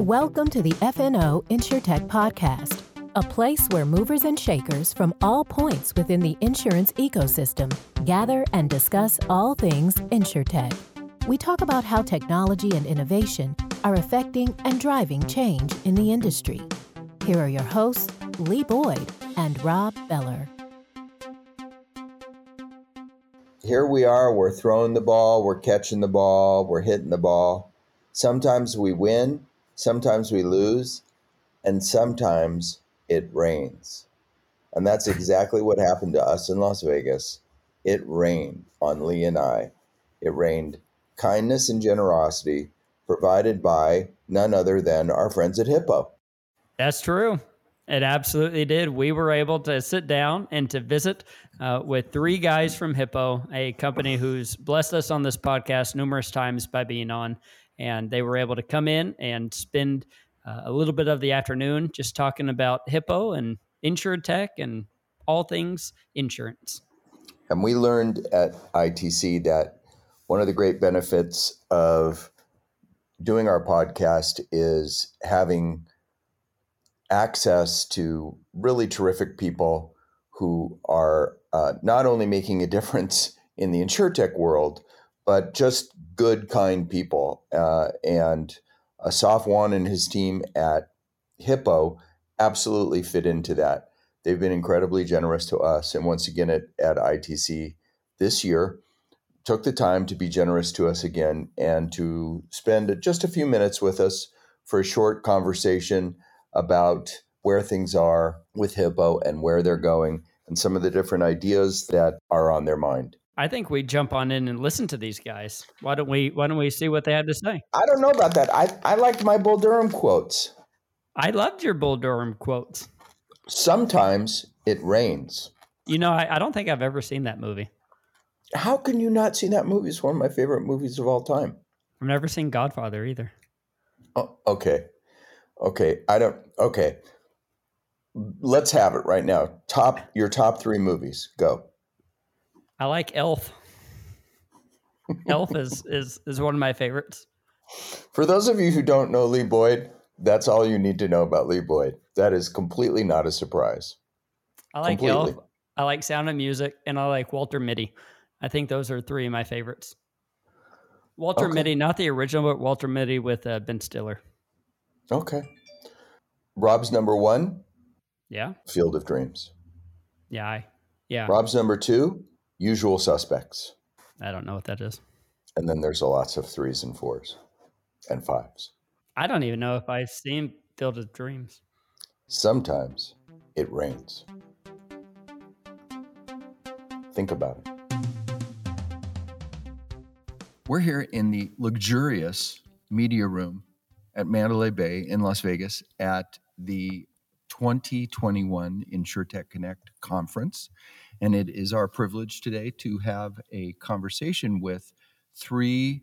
Welcome to the FNO InsurTech Podcast, a place where movers and shakers from all points within the insurance ecosystem gather and discuss all things InsurTech. We talk about how technology and innovation are affecting and driving change in the industry. Here are your hosts, Lee Boyd and Rob Beller. Here we are, we're throwing the ball, we're catching the ball, we're hitting the ball. Sometimes we win, sometimes we lose, and sometimes it rains. And that's exactly what happened to us in Las Vegas. It rained on Lee and I. It rained kindness and generosity provided by none other than our friends at Hippo. That's true. It absolutely did. We were able to sit down and to visit uh, with three guys from Hippo, a company who's blessed us on this podcast numerous times by being on and they were able to come in and spend uh, a little bit of the afternoon just talking about Hippo and InsurTech and all things insurance. And we learned at ITC that one of the great benefits of doing our podcast is having access to really terrific people who are uh, not only making a difference in the insurtech world, but just good, kind people. Uh, and Asaf Wand and his team at Hippo absolutely fit into that. They've been incredibly generous to us. And once again at, at ITC this year, took the time to be generous to us again and to spend just a few minutes with us for a short conversation about where things are with Hippo and where they're going and some of the different ideas that are on their mind. I think we jump on in and listen to these guys. Why don't we? Why don't we see what they have to say? I don't know about that. I I liked my Bull Durham quotes. I loved your Bull Durham quotes. Sometimes it rains. You know, I, I don't think I've ever seen that movie. How can you not see that movie? It's one of my favorite movies of all time. I've never seen Godfather either. Oh, okay, okay. I don't. Okay, let's have it right now. Top your top three movies. Go. I like Elf. Elf is, is is one of my favorites. For those of you who don't know Lee Boyd, that's all you need to know about Lee Boyd. That is completely not a surprise. I like completely. Elf. I like Sound of Music, and I like Walter Mitty. I think those are three of my favorites. Walter okay. Mitty, not the original, but Walter Mitty with uh, Ben Stiller. Okay. Rob's number one. Yeah. Field of Dreams. Yeah. I, yeah. Rob's number two. Usual suspects. I don't know what that is. And then there's a lots of threes and fours and fives. I don't even know if I've seen Field of Dreams. Sometimes it rains. Think about it. We're here in the luxurious media room at Mandalay Bay in Las Vegas at the 2021 InsurTech Connect conference. And it is our privilege today to have a conversation with three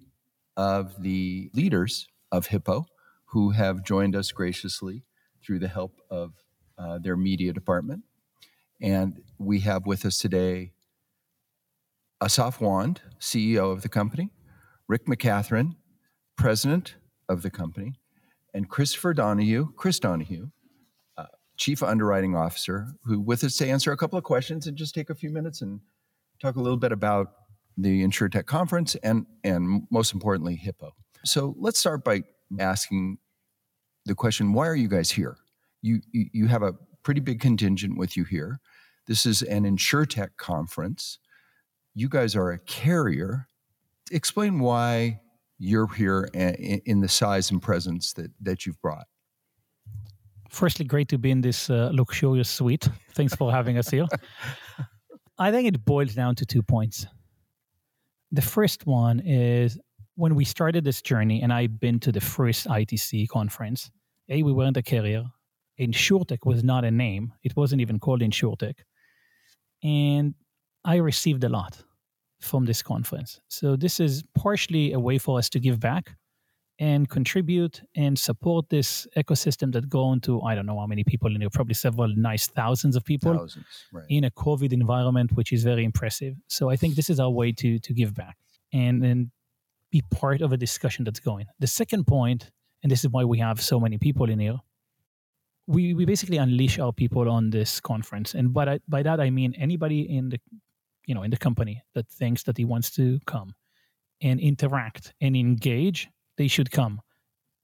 of the leaders of Hippo who have joined us graciously through the help of uh, their media department. And we have with us today Asaf Wand, CEO of the company, Rick McCathron, president of the company, and Christopher Donahue, Chris Donahue, Chief Underwriting Officer, who with us to answer a couple of questions and just take a few minutes and talk a little bit about the InsurTech conference and and most importantly Hippo. So let's start by asking the question: Why are you guys here? You you, you have a pretty big contingent with you here. This is an InsurTech conference. You guys are a carrier. Explain why you're here eh, in the size and presence that that you've brought firstly, great to be in this uh, luxurious suite. Thanks for having us here. I think it boils down to two points. The first one is when we started this journey, and I've been to the first ITC conference. A, we weren't a carrier. InsurTech was not a name; it wasn't even called InsurTech, and I received a lot from this conference. So this is partially a way for us to give back and contribute and support this ecosystem that go into I don't know how many people in there, probably several nice thousands of people thousands, right. in a COVID environment, which is very impressive. So I think this is our way to to give back and and be part of a discussion that's going. The second point, and this is why we have so many people in here. We we basically unleash our people on this conference, and by by that I mean anybody in the you know in the company that thinks that he wants to come and interact and engage, they should come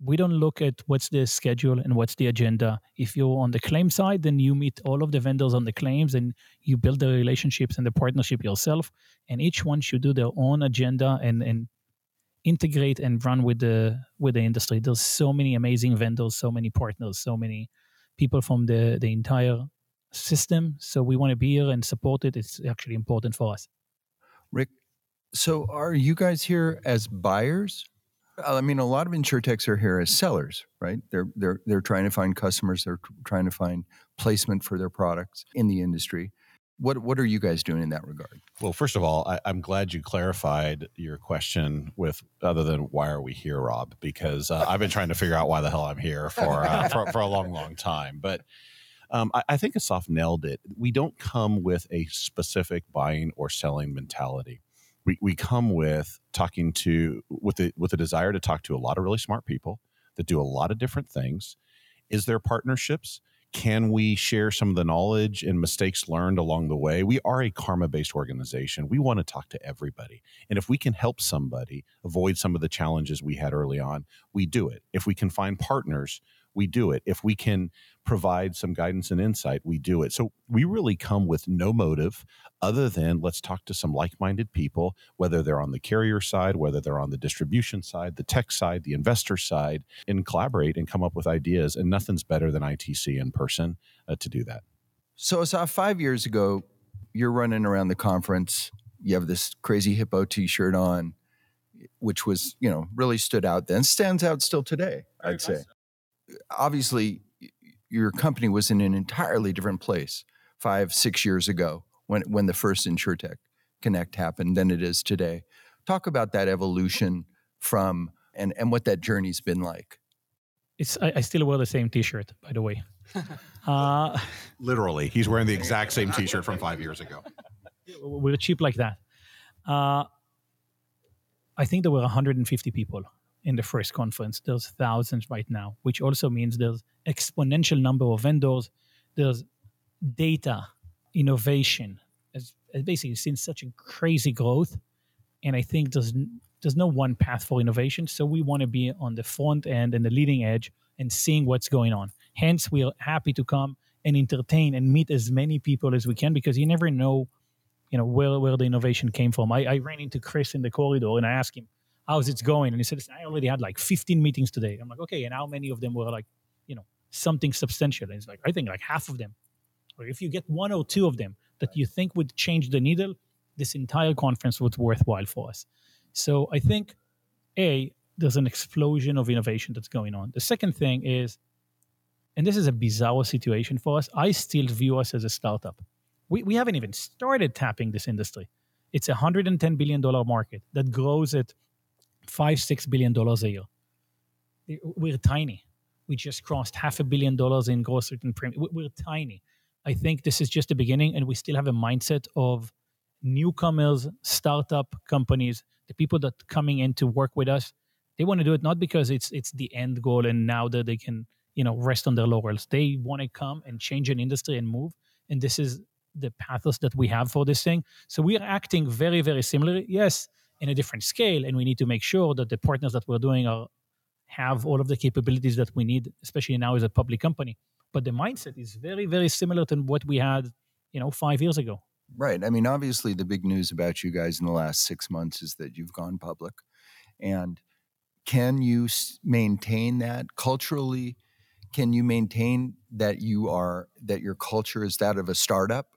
we don't look at what's the schedule and what's the agenda. If you're on the claim side, then you meet all of the vendors on the claims and you build the relationships and the partnership yourself. And each one should do their own agenda and, and integrate and run with the with the industry. There's so many amazing vendors, so many partners, so many people from the, the entire system. So we want to be here and support it. It's actually important for us. Rick, so are you guys here as buyers I mean, a lot of insurtechs are here as sellers, right? They're they're they're trying to find customers. They're trying to find placement for their products in the industry. What what are you guys doing in that regard? Well, first of all, I, am glad you clarified your question with other than why are we here, Rob? Because uh, I've been trying to figure out why the hell I'm here for uh, for, for, a long, long time. But um, I, I think Asaf nailed it. We don't come with a specific buying or selling mentality we, we come with talking to with the with a desire to talk to a lot of really smart people that do a lot of different things. Is there partnerships? Can we share some of the knowledge and mistakes learned along the way? We are a karma based organization. We want to talk to everybody. And if we can help somebody avoid some of the challenges we had early on we do it. If we can find partners we do it if we can provide some guidance and insight, we do it. So we really come with no motive other than let's talk to some like minded people, whether they're on the carrier side, whether they're on the distribution side, the tech side, the investor side, and collaborate and come up with ideas. And nothing's better than ITC in person uh, to do that. So, saw five years ago, you're running around the conference. You have this crazy hippo t shirt on, which was, you know, really stood out then, stands out still today, I'd say. Obviously, your company was in an entirely different place five, six years ago when when the first InsurTech Connect happened than it is today. Talk about that evolution from and and what that journey's been like. It's I, I still wear the same T-shirt, by the way. uh, Literally, he's wearing the exact same T-shirt from five years ago. We're cheap like that. Uh, I think there were 150 people in the first conference. There's thousands right now, which also means there's exponential number of vendors. There's data, innovation. It's basically seen such a crazy growth, and I think there's there's no one path for innovation. So we want to be on the front end and the leading edge and seeing what's going on. Hence, we are happy to come and entertain and meet as many people as we can because you never know, you know, where where the innovation came from. I, I ran into Chris in the corridor and I asked him, how's it going? And he said, I already had like 15 meetings today. I'm like, okay, and how many of them were like, you know, something substantial? And he's like, I think like half of them. Or if you get one or two of them that you think would change the needle, this entire conference was worthwhile for us. So I think, A, there's an explosion of innovation that's going on. The second thing is, and this is a bizarre situation for us, I still view us as a startup. We, we haven't even started tapping this industry. It's a $110 billion market that grows at five, six billion dollars a year. We're tiny. We just crossed half a billion dollars in gross written premium. We're tiny. I think this is just the beginning, and we still have a mindset of newcomers, startup companies, the people that coming in to work with us. They want to do it not because it's it's the end goal, and now that they can you know rest on their laurels. They want to come and change an industry and move, and this is the pathos that we have for this thing. So we are acting very very similarly. Yes, in a different scale and we need to make sure that the partners that we're doing are have all of the capabilities that we need especially now as a public company. But the mindset is very very similar to what we had you know 5 years ago. Right. I mean obviously the big news about you guys in the last 6 months is that you've gone public. And can you maintain that culturally? Can you maintain that you are that your culture is that of a startup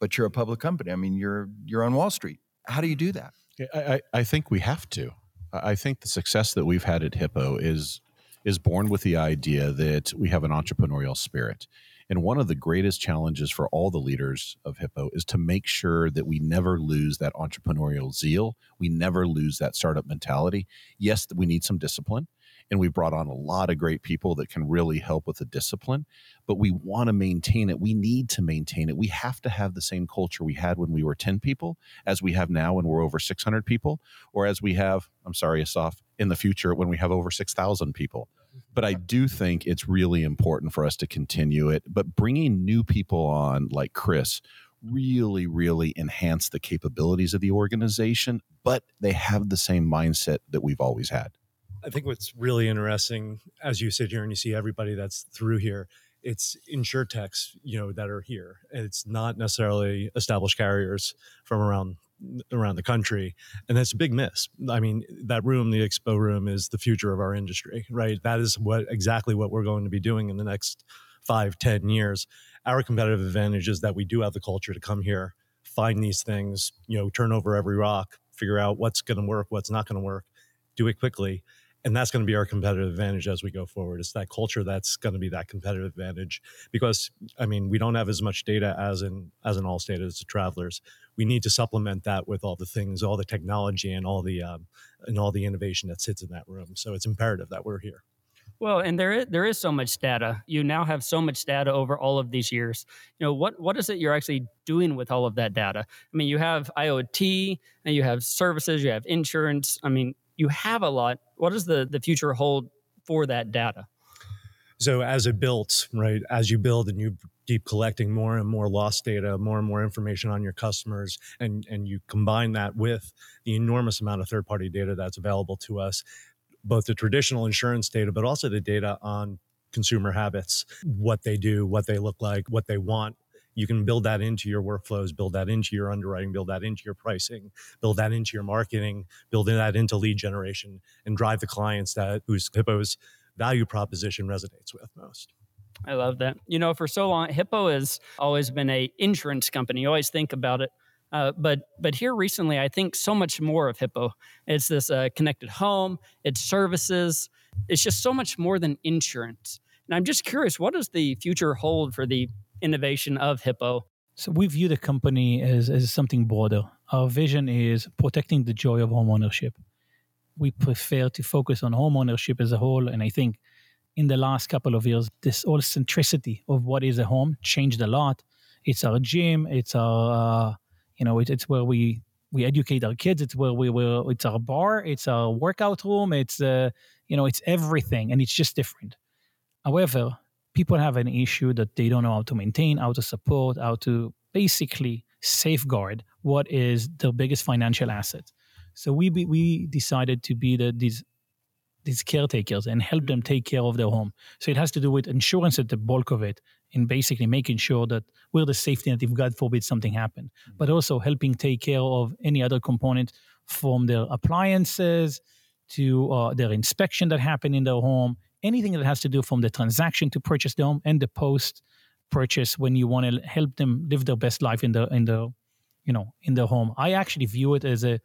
but you're a public company? I mean you're you're on wall street. How do you do that I, I think we have to. I think the success that we've had at Hippo is is born with the idea that we have an entrepreneurial spirit. And one of the greatest challenges for all the leaders of Hippo is to make sure that we never lose that entrepreneurial zeal. We never lose that startup mentality. Yes, we need some discipline and we brought on a lot of great people that can really help with the discipline but we want to maintain it we need to maintain it we have to have the same culture we had when we were 10 people as we have now when we're over 600 people or as we have i'm sorry asaf in the future when we have over 6000 people but I do think it's really important for us to continue it. But bringing new people on, like Chris, really, really enhance the capabilities of the organization, but they have the same mindset that we've always had. I think what's really interesting as you sit here and you see everybody that's through here, it's insurtechs, you know, that are here. It's not necessarily established carriers from around around the country and that's a big miss. I mean that room the expo room is the future of our industry right? That is what exactly what we're going to be doing in the next five ten years. Our competitive advantage is that we do have the culture to come here find these things you know turn over every rock figure out what's going to work what's not going to work do it quickly and that's going to be our competitive advantage as we go forward it's that culture that's going to be that competitive advantage because i mean we don't have as much data as in as an allstate as the travelers we need to supplement that with all the things all the technology and all the um, and all the innovation that sits in that room so it's imperative that we're here well, and there is, there is so much data. You now have so much data over all of these years. You know what what is it you're actually doing with all of that data? I mean, you have IoT and you have services, you have insurance. I mean, you have a lot. What does the, the future hold for that data? So as it builds, right, as you build and you keep collecting more and more loss data, more and more information on your customers, and, and you combine that with the enormous amount of third party data that's available to us, both the traditional insurance data, but also the data on consumer habits, what they do, what they look like, what they want, you can build that into your workflows, build that into your underwriting, build that into your pricing, build that into your marketing, build that into lead generation, and drive the clients that whose Hippo's value proposition resonates with most. I love that. You know, for so long, Hippo has always been a insurance company. You always think about it. Uh, but but here recently, I think so much more of Hippo. It's this uh, connected home, it's services. It's just so much more than insurance. And I'm just curious, what does the future hold for the innovation of Hippo? So we view the company as, as something broader. Our vision is protecting the joy of homeownership. We prefer to focus on homeownership as a whole. And I think in the last couple of years, this whole centricity of what is a home changed a lot. It's our gym. It's our, uh, you know, it, it's where we we educate our kids. It's where we will. It's our bar. It's our workout room. It's uh, you know, it's everything, and it's just different. However, people have an issue that they don't know how to maintain, how to support, how to basically safeguard what is their biggest financial asset. So we be, we decided to be the these these caretakers and help them take care of their home. So it has to do with insurance at the bulk of it, in basically making sure that we're the safety net if God forbid something happened, mm-hmm. but also helping take care of any other component from their appliances to uh, their inspection that happened in their home anything that has to do from the transaction to purchase the home and the post purchase when you want to help them live their best life in the in the you know in their home. I actually view it as a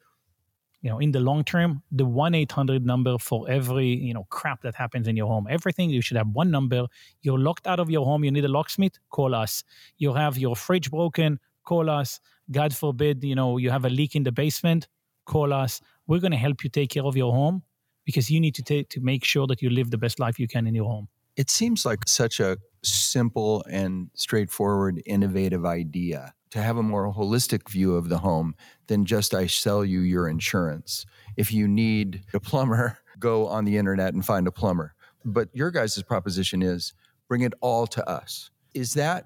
you know in the long term the 1-800 number for every you know crap that happens in your home. Everything you should have one number. You're locked out of your home. You need a locksmith? Call us. You have your fridge broken? Call us. God forbid you know you have a leak in the basement? Call us. We're going to help you take care of your home because you need to take to make sure that you live the best life you can in your home. It seems like such a simple and straightforward, innovative idea to have a more holistic view of the home than just I sell you your insurance. If you need a plumber, go on the internet and find a plumber. But your guys' proposition is bring it all to us. Is that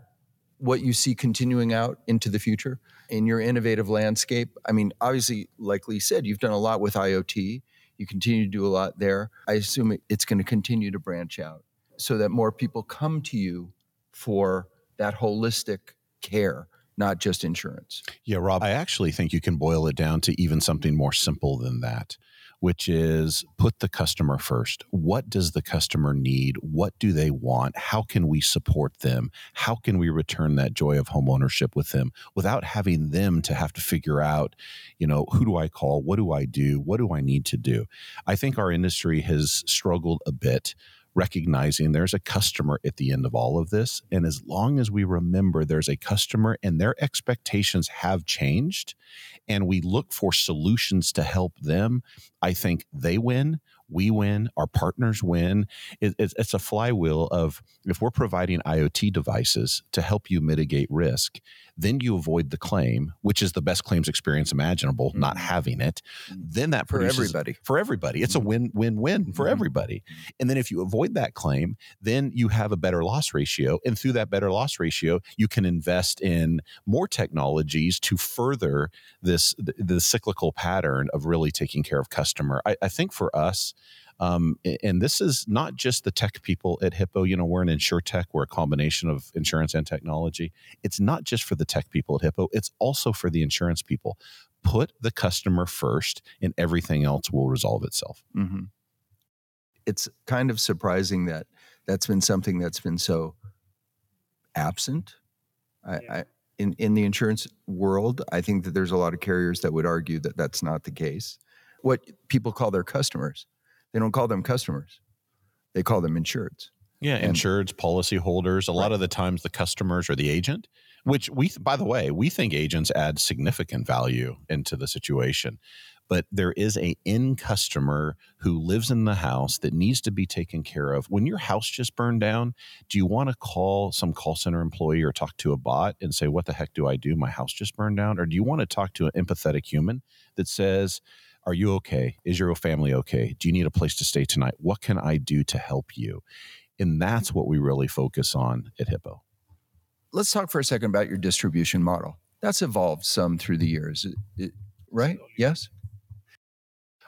what you see continuing out into the future in your innovative landscape? I mean, obviously, like Lee said, you've done a lot with IoT. You continue to do a lot there. I assume it's going to continue to branch out so that more people come to you for that holistic care, not just insurance. Yeah, Rob, I actually think you can boil it down to even something more simple than that which is put the customer first. What does the customer need? What do they want? How can we support them? How can we return that joy of home ownership with them without having them to have to figure out, you know, who do I call? What do I do? What do I need to do? I think our industry has struggled a bit recognizing there's a customer at the end of all of this. And as long as we remember there's a customer and their expectations have changed, and we look for solutions to help them, I think they win. We win, our partners win. It, it's, it's a flywheel of if we're providing IoT devices to help you mitigate risk, then you avoid the claim, which is the best claims experience imaginable, not Mhm. having it. Then that for everybody. for everybody. It's a Mhm. win win win for Mhm. everybody. And then if you avoid that claim, then you have a better loss ratio. And through that better loss ratio, you can invest in more technologies to further this the, the cyclical pattern of really taking care of customer. I, I think for us, um, and this is not just the tech people at Hippo. You know, we're an insure tech. We're a combination of insurance and technology. It's not just for the tech people at Hippo. It's also for the insurance people. Put the customer first, and everything else will resolve itself. hmm It's kind of surprising that that's been something that's been so absent. I, I, in in the insurance world, I think that there's a lot of carriers that would argue that that's not the case. What people call their customers, they don't call them customers; they call them insureds. Yeah, And- insureds, policyholders. A lot of the times, the customers or the agent, which we, by the way, we think agents add significant value into the situation. But there is a end customer who lives in the house that needs to be taken care of. When your house just burned down, do you want to call some call center employee or talk to a bot and say, "What the heck do I do? My house just burned down," or do you want to talk to an empathetic human that says, "Are you okay? Is your family okay? Do you need a place to stay tonight? What can I do to help you?" And that's what we really focus on at Hippo. Let's talk for a second about your distribution model. That's evolved some through the years, It- it- right? Yes.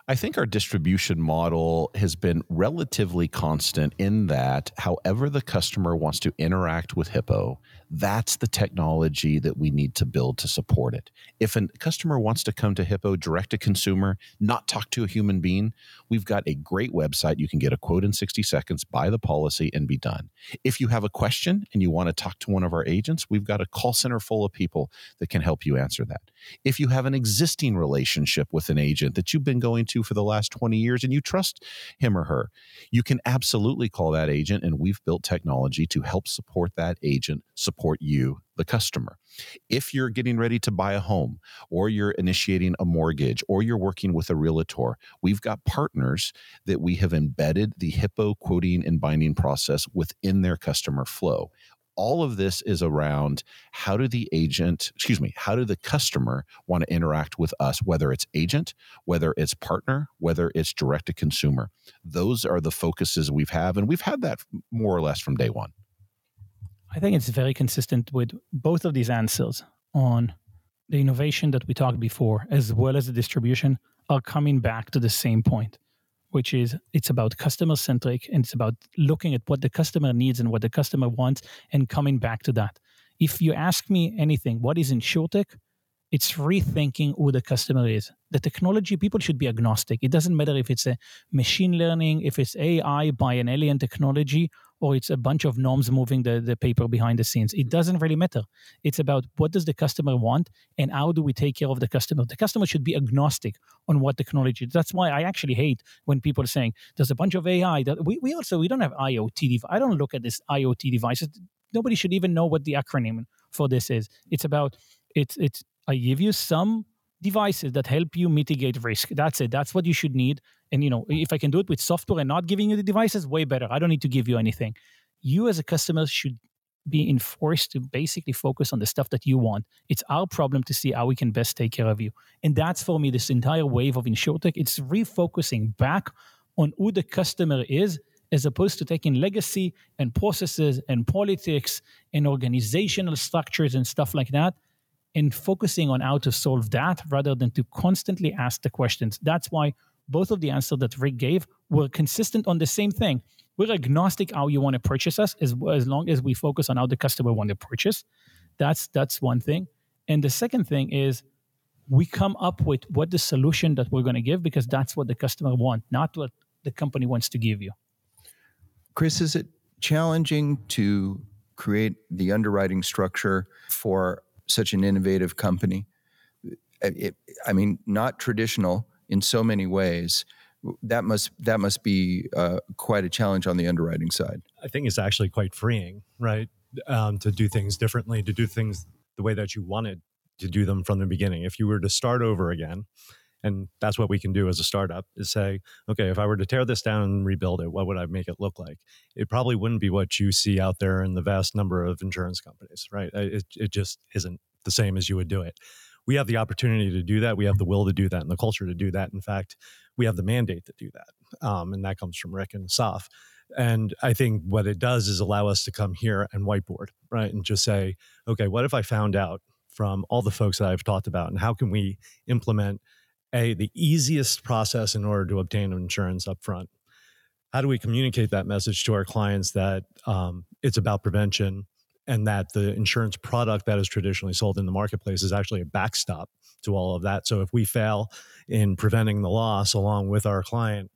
I think our distribution model has been relatively constant in that, however, the customer wants to interact with Hippo, that's the technology that we need to build to support it. If a customer wants to come to Hippo direct to consumer, not talk to a human being, we've got a great website. You can get a quote in 60 seconds, buy the policy, and be done. If you have a question and you want to talk to one of our agents, we've got a call center full of people that can help you answer that. If you have an existing relationship with an agent that you've been going to for the last 20 years and you trust him or her, you can absolutely call that agent. And we've built technology to help support that agent, support you, the customer. If you're getting ready to buy a home, or you're initiating a mortgage, or you're working with a realtor, we've got partners that we have embedded the HIPPO quoting and binding process within their customer flow all of this is around how do the agent, excuse me, how do the customer want to interact with us, whether it's agent, whether it's partner, whether it's direct to consumer. Those are the focuses we've had, and we've had that more or less from day one. I think it's very consistent with both of these answers on the innovation that we talked before, as well as the distribution, are coming back to the same point, which is it's about customer centric and it's about looking at what the customer needs and what the customer wants and coming back to that. If you ask me anything, what is InsurTech? It's rethinking who the customer is. The technology, people should be agnostic. It doesn't matter if it's a machine learning, if it's AI by an alien technology, or it's a bunch of norms moving the, the paper behind the scenes. It doesn't really matter. It's about what does the customer want and how do we take care of the customer. The customer should be agnostic on what technology. That's why I actually hate when people are saying there's a bunch of AI. That we, we also we don't have IoT. Dev- I don't look at this IoT devices. Nobody should even know what the acronym for this is. It's about it's it's I give you some devices that help you mitigate risk. That's it. That's what you should need. And you know, if I can do it with software and not giving you the devices, way better. I don't need to give you anything. You as a customer should be enforced to basically focus on the stuff that you want. It's our problem to see how we can best take care of you. And that's for me this entire wave of InsurTech. It's refocusing back on who the customer is as opposed to taking legacy and processes and politics and organizational structures and stuff like that and focusing on how to solve that rather than to constantly ask the questions. That's why both of the answers that Rick gave were consistent on the same thing. We're agnostic how you want to purchase us as, as long as we focus on how the customer want to purchase. That's that's one thing. And the second thing is we come up with what the solution that we're going to give because that's what the customer want, not what the company wants to give you. Chris, is it challenging to create the underwriting structure for such an innovative company? It, I mean, not traditional in so many ways. That must that must be uh, quite a challenge on the underwriting side. I think it's actually quite freeing, right? Um, to do things differently, to do things the way that you wanted to do them from the beginning. If you were to start over again, and that's what we can do as a startup is say, okay, if I were to tear this down and rebuild it, what would I make it look like? It probably wouldn't be what you see out there in the vast number of insurance companies, right? It, it just isn't the same as you would do it. We have the opportunity to do that. We have the will to do that and the culture to do that. In fact, we have the mandate to do that. Um, and that comes from Rick and Saf. And I think what it does is allow us to come here and whiteboard, right? And just say, okay, what if I found out from all the folks that I've talked about, and how can we implement a the easiest process in order to obtain insurance up front? How do we communicate that message to our clients that um, it's about prevention and that the insurance product that is traditionally sold in the marketplace is actually a backstop to all of that? So if we fail in preventing the loss along with our client,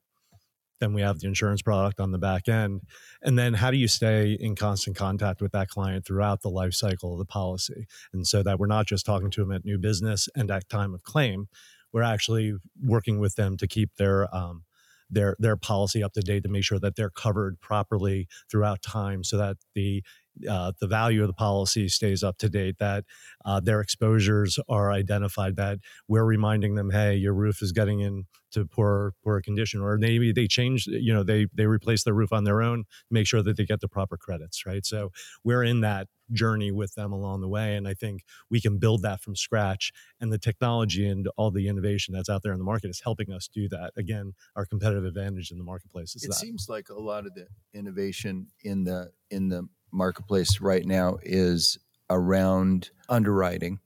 then we have the insurance product on the back end. And then how do you stay in constant contact with that client throughout the life cycle of the policy? And so that we're not just talking to them at new business and at time of claim, we're actually working with them to keep their um, their their policy up to date to make sure that they're covered properly throughout time so that the uh, the value of the policy stays up to date, that uh, their exposures are identified, that we're reminding them, hey, your roof is getting into poor poor condition, or maybe they change, you know, they they replace their roof on their own, make sure that they get the proper credits, right? So we're in that journey with them along the way, and I think we can build that from scratch. And the technology and all the innovation that's out there in the market is helping us do that. Again, our competitive advantage in the marketplace is it that. seems like a lot of the innovation in the in the marketplace right now is around underwriting.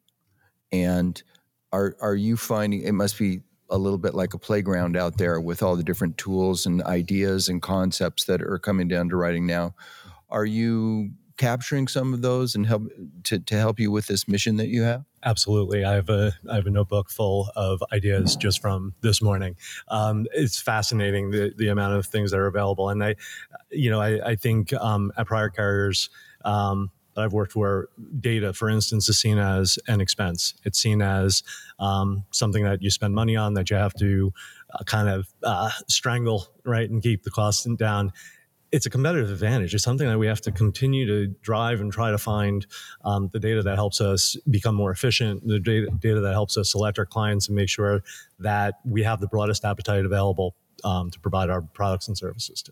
And are are you finding it must be a little bit like a playground out there with all the different tools and ideas and concepts that are coming to underwriting now. Are you capturing some of those and help to, to help you with this mission that you have Absolutely, I have a I have a notebook full of ideas just from this morning. Um, it's fascinating the the amount of things that are available, and I, you know, I, I think um, at prior carriers um, that I've worked where data, for instance, is seen as an expense. It's seen as um, something that you spend money on that you have to uh, kind of uh, strangle, right, and keep the cost down it's a competitive advantage. It's something that we have to continue to drive and try to find um, the data that helps us become more efficient, the data, data, that helps us select our clients and make sure that we have the broadest appetite available um, to provide our products and services to.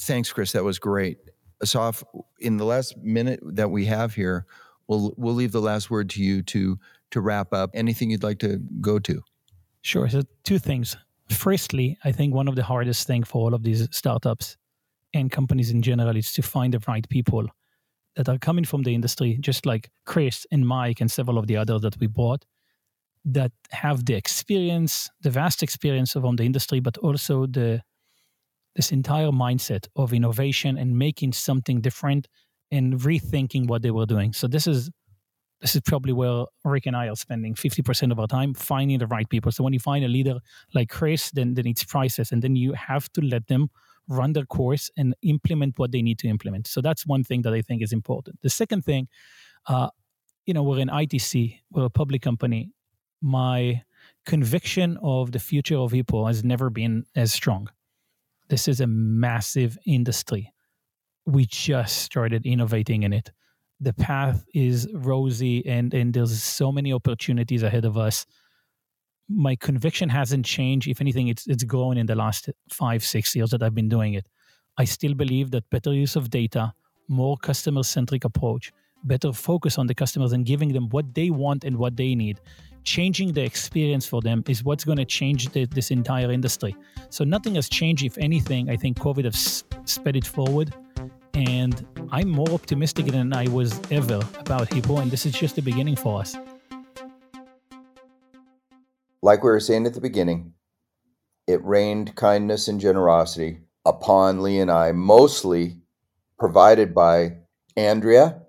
Thanks, Chris. That was great. Asaf, in the last minute that we have here, we'll we'll leave the last word to you to to wrap up. Anything you'd like to go to? Sure. So two things firstly, I think one of the hardest thing for all of these startups and companies in general is to find the right people that are coming from the industry, just like Chris and Mike and several of the others that we bought, that have the experience, the vast experience from the industry, but also the this entire mindset of innovation and making something different and rethinking what they were doing. So this is this is probably where Rick and I are spending 50% of our time finding the right people. So when you find a leader like Chris, then, then it's priceless. And then you have to let them run their course and implement what they need to implement. So that's one thing that I think is important. The second thing, uh, you know, we're in ITC, we're a public company. My conviction of the future of Hippo has never been as strong. This is a massive industry. We just started innovating in it the path is rosy and and there's so many opportunities ahead of us. My conviction hasn't changed. If anything it's it's grown in the last five six years that i've been doing it. I still believe that better use of data more customer centric approach better focus on the customers and giving them what they want and what they need. Changing the experience for them is what's going to change the, this entire industry. So nothing has changed. If anything i think covid has sped it forward and I'm more optimistic than I was ever about Hippo, and this is just the beginning for us. Like we were saying at the beginning, it rained kindness and generosity upon Lee and I, mostly provided by Andrea,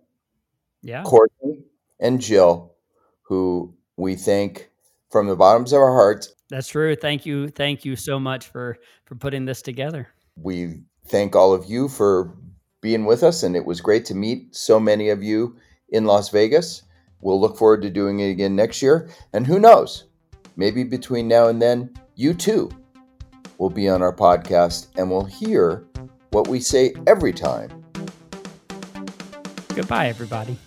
yeah. Courtney, and Jill, who we thank from the bottoms of our hearts. That's true. Thank you. Thank you so much for for putting this together. We thank all of you for being with us, and it was great to meet so many of you in Las Vegas. We'll look forward to doing it again next year. And who knows, maybe between now and then, you too will be on our podcast and will hear what we say every time. Goodbye, everybody.